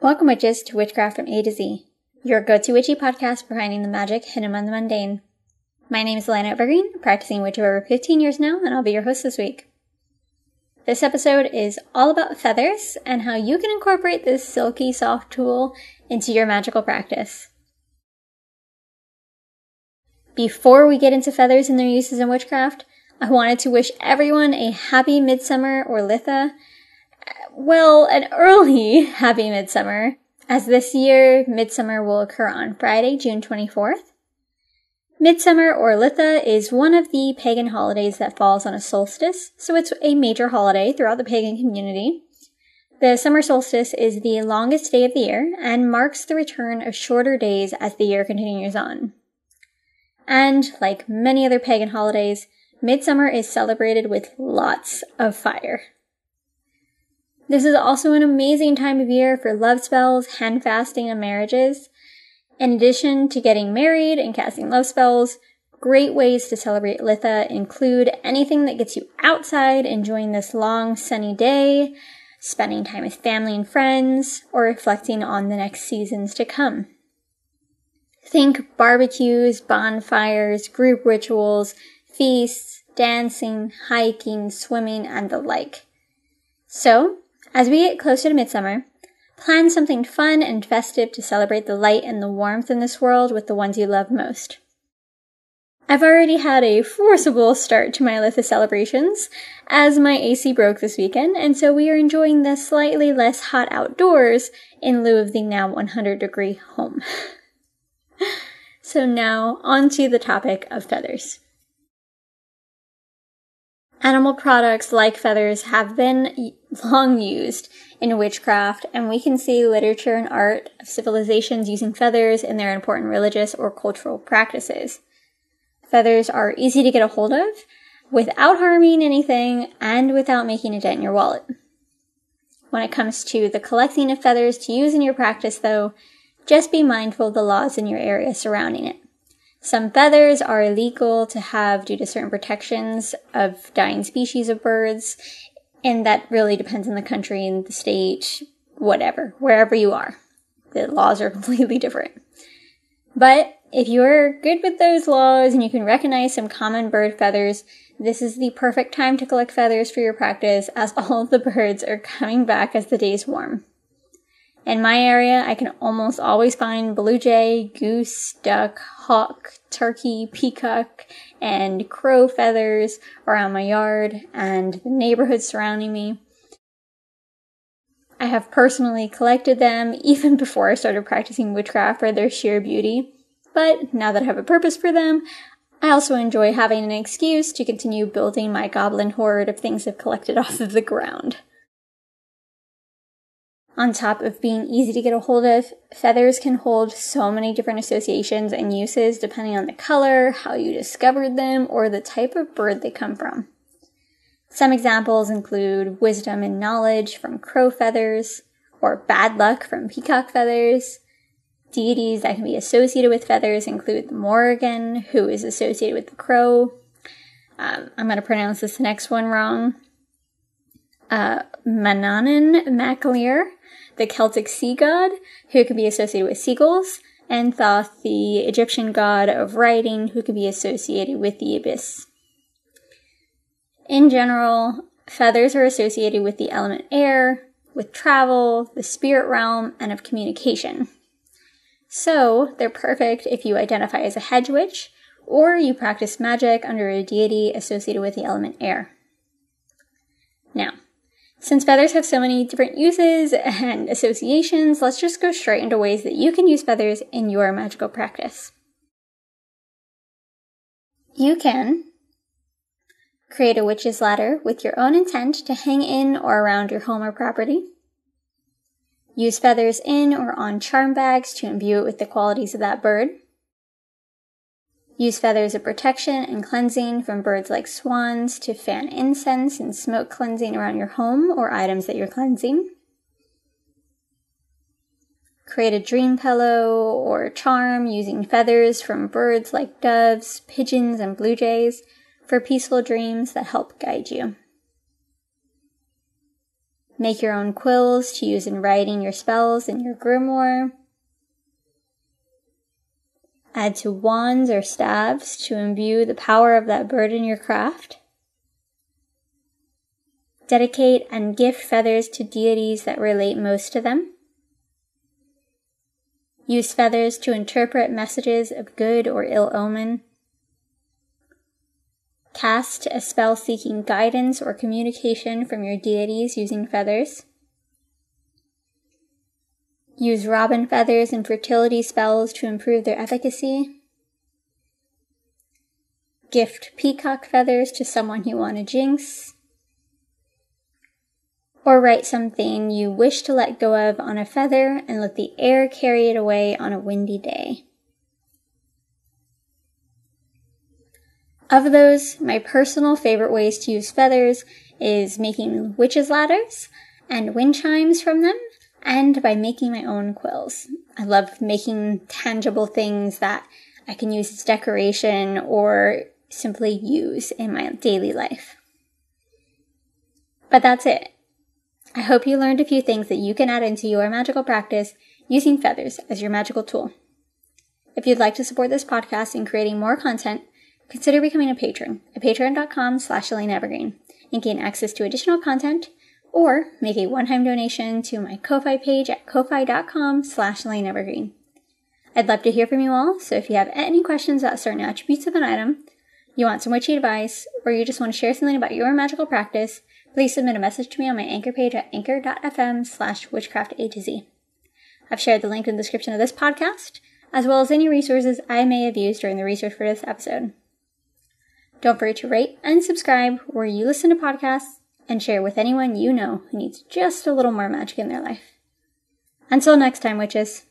Welcome, witches, to Witchcraft from A to Z, your go to witchy podcast for finding the magic hidden among the mundane. My name is Elena Evergreen, practicing witch over 15 years now, and I'll be your host this week. This episode is all about feathers and how you can incorporate this silky, soft tool into your magical practice. Before we get into feathers and their uses in witchcraft, I wanted to wish everyone a happy midsummer or Litha well, an early happy midsummer, as this year midsummer will occur on Friday, June 24th. Midsummer or Litha is one of the pagan holidays that falls on a solstice, so it's a major holiday throughout the pagan community. The summer solstice is the longest day of the year and marks the return of shorter days as the year continues on. And, like many other pagan holidays, midsummer is celebrated with lots of fire. This is also an amazing time of year for love spells, hand fasting, and marriages. In addition to getting married and casting love spells, great ways to celebrate Litha include anything that gets you outside, enjoying this long sunny day, spending time with family and friends, or reflecting on the next seasons to come. Think barbecues, bonfires, group rituals, feasts, dancing, hiking, swimming, and the like. So, as we get closer to midsummer, plan something fun and festive to celebrate the light and the warmth in this world with the ones you love most. I've already had a forcible start to my Litha celebrations, as my AC broke this weekend, and so we are enjoying the slightly less hot outdoors in lieu of the now 100 degree home. so now, on to the topic of feathers. Animal products like feathers have been long used in witchcraft, and we can see literature and art of civilizations using feathers in their important religious or cultural practices. Feathers are easy to get a hold of without harming anything and without making a dent in your wallet. When it comes to the collecting of feathers to use in your practice, though, just be mindful of the laws in your area surrounding it. Some feathers are illegal to have due to certain protections of dying species of birds, and that really depends on the country and the state, whatever, wherever you are. The laws are completely different. But if you're good with those laws and you can recognize some common bird feathers, this is the perfect time to collect feathers for your practice as all of the birds are coming back as the days warm. In my area, I can almost always find blue jay, goose, duck, hawk, turkey, peacock, and crow feathers around my yard and the neighborhood surrounding me. I have personally collected them even before I started practicing witchcraft for their sheer beauty, but now that I have a purpose for them, I also enjoy having an excuse to continue building my goblin hoard of things I've collected off of the ground. On top of being easy to get a hold of, feathers can hold so many different associations and uses depending on the color, how you discovered them, or the type of bird they come from. Some examples include wisdom and knowledge from crow feathers, or bad luck from peacock feathers. Deities that can be associated with feathers include the Morrigan, who is associated with the crow. Um, I'm going to pronounce this next one wrong. Uh, Manannan MacLir, the Celtic sea god, who can be associated with seagulls, and Thoth, the Egyptian god of writing, who can be associated with the ibis. In general, feathers are associated with the element air, with travel, the spirit realm, and of communication. So, they're perfect if you identify as a hedge witch, or you practice magic under a deity associated with the element air. Since feathers have so many different uses and associations, let's just go straight into ways that you can use feathers in your magical practice. You can create a witch's ladder with your own intent to hang in or around your home or property. Use feathers in or on charm bags to imbue it with the qualities of that bird. Use feathers of protection and cleansing from birds like swans to fan incense and smoke cleansing around your home or items that you're cleansing. Create a dream pillow or charm using feathers from birds like doves, pigeons, and blue jays for peaceful dreams that help guide you. Make your own quills to use in writing your spells in your grimoire. Add to wands or staves to imbue the power of that bird in your craft. Dedicate and gift feathers to deities that relate most to them. Use feathers to interpret messages of good or ill omen. Cast a spell seeking guidance or communication from your deities using feathers. Use robin feathers and fertility spells to improve their efficacy. Gift peacock feathers to someone you want to jinx or write something you wish to let go of on a feather and let the air carry it away on a windy day. Of those, my personal favorite ways to use feathers is making witches' ladders and wind chimes from them, and by making my own quills. I love making tangible things that I can use as decoration or simply use in my daily life. But that's it. I hope you learned a few things that you can add into your magical practice using feathers as your magical tool. If you'd like to support this podcast in creating more content, consider becoming a patron at patreon.com slash Elena Evergreen and gain access to additional content or make a one-time donation to my Ko-Fi page at ko-fi.com slash Evergreen. I'd love to hear from you all, so if you have any questions about certain attributes of an item, you want some witchy advice, or you just want to share something about your magical practice, please submit a message to me on my anchor page at anchor.fm slash witchcraft A to Z. I've shared the link in the description of this podcast, as well as any resources I may have used during the research for this episode. Don't forget to rate and subscribe where you listen to podcasts and share with anyone you know who needs just a little more magic in their life. Until next time, witches.